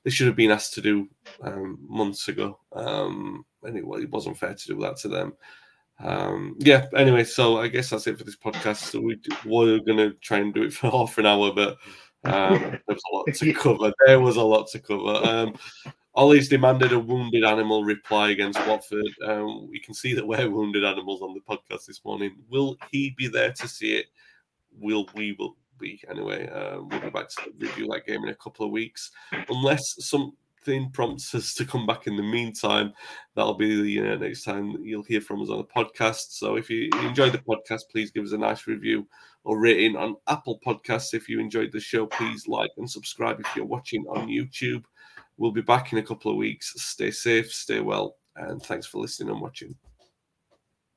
they should have been asked to do um, months ago. Um, and it, it, wasn't fair to do that to them. Um, yeah, anyway, so I guess that's it for this podcast. So we were going to try and do it for (laughs) half an hour, but um, there was a lot to (laughs) cover. There was a lot to cover. Um, Ole's demanded a wounded animal reply against Watford. Um, we can see that we're wounded animals on the podcast this morning. Will he be there to see it? Will we will be anyway. Uh, we'll be back to review that game in a couple of weeks, unless something prompts us to come back in the meantime. That'll be the uh, next time you'll hear from us on the podcast. So if you enjoyed the podcast, please give us a nice review or rating on Apple Podcasts. If you enjoyed the show, please like and subscribe if you're watching on YouTube. We'll be back in a couple of weeks. Stay safe, stay well, and thanks for listening and watching.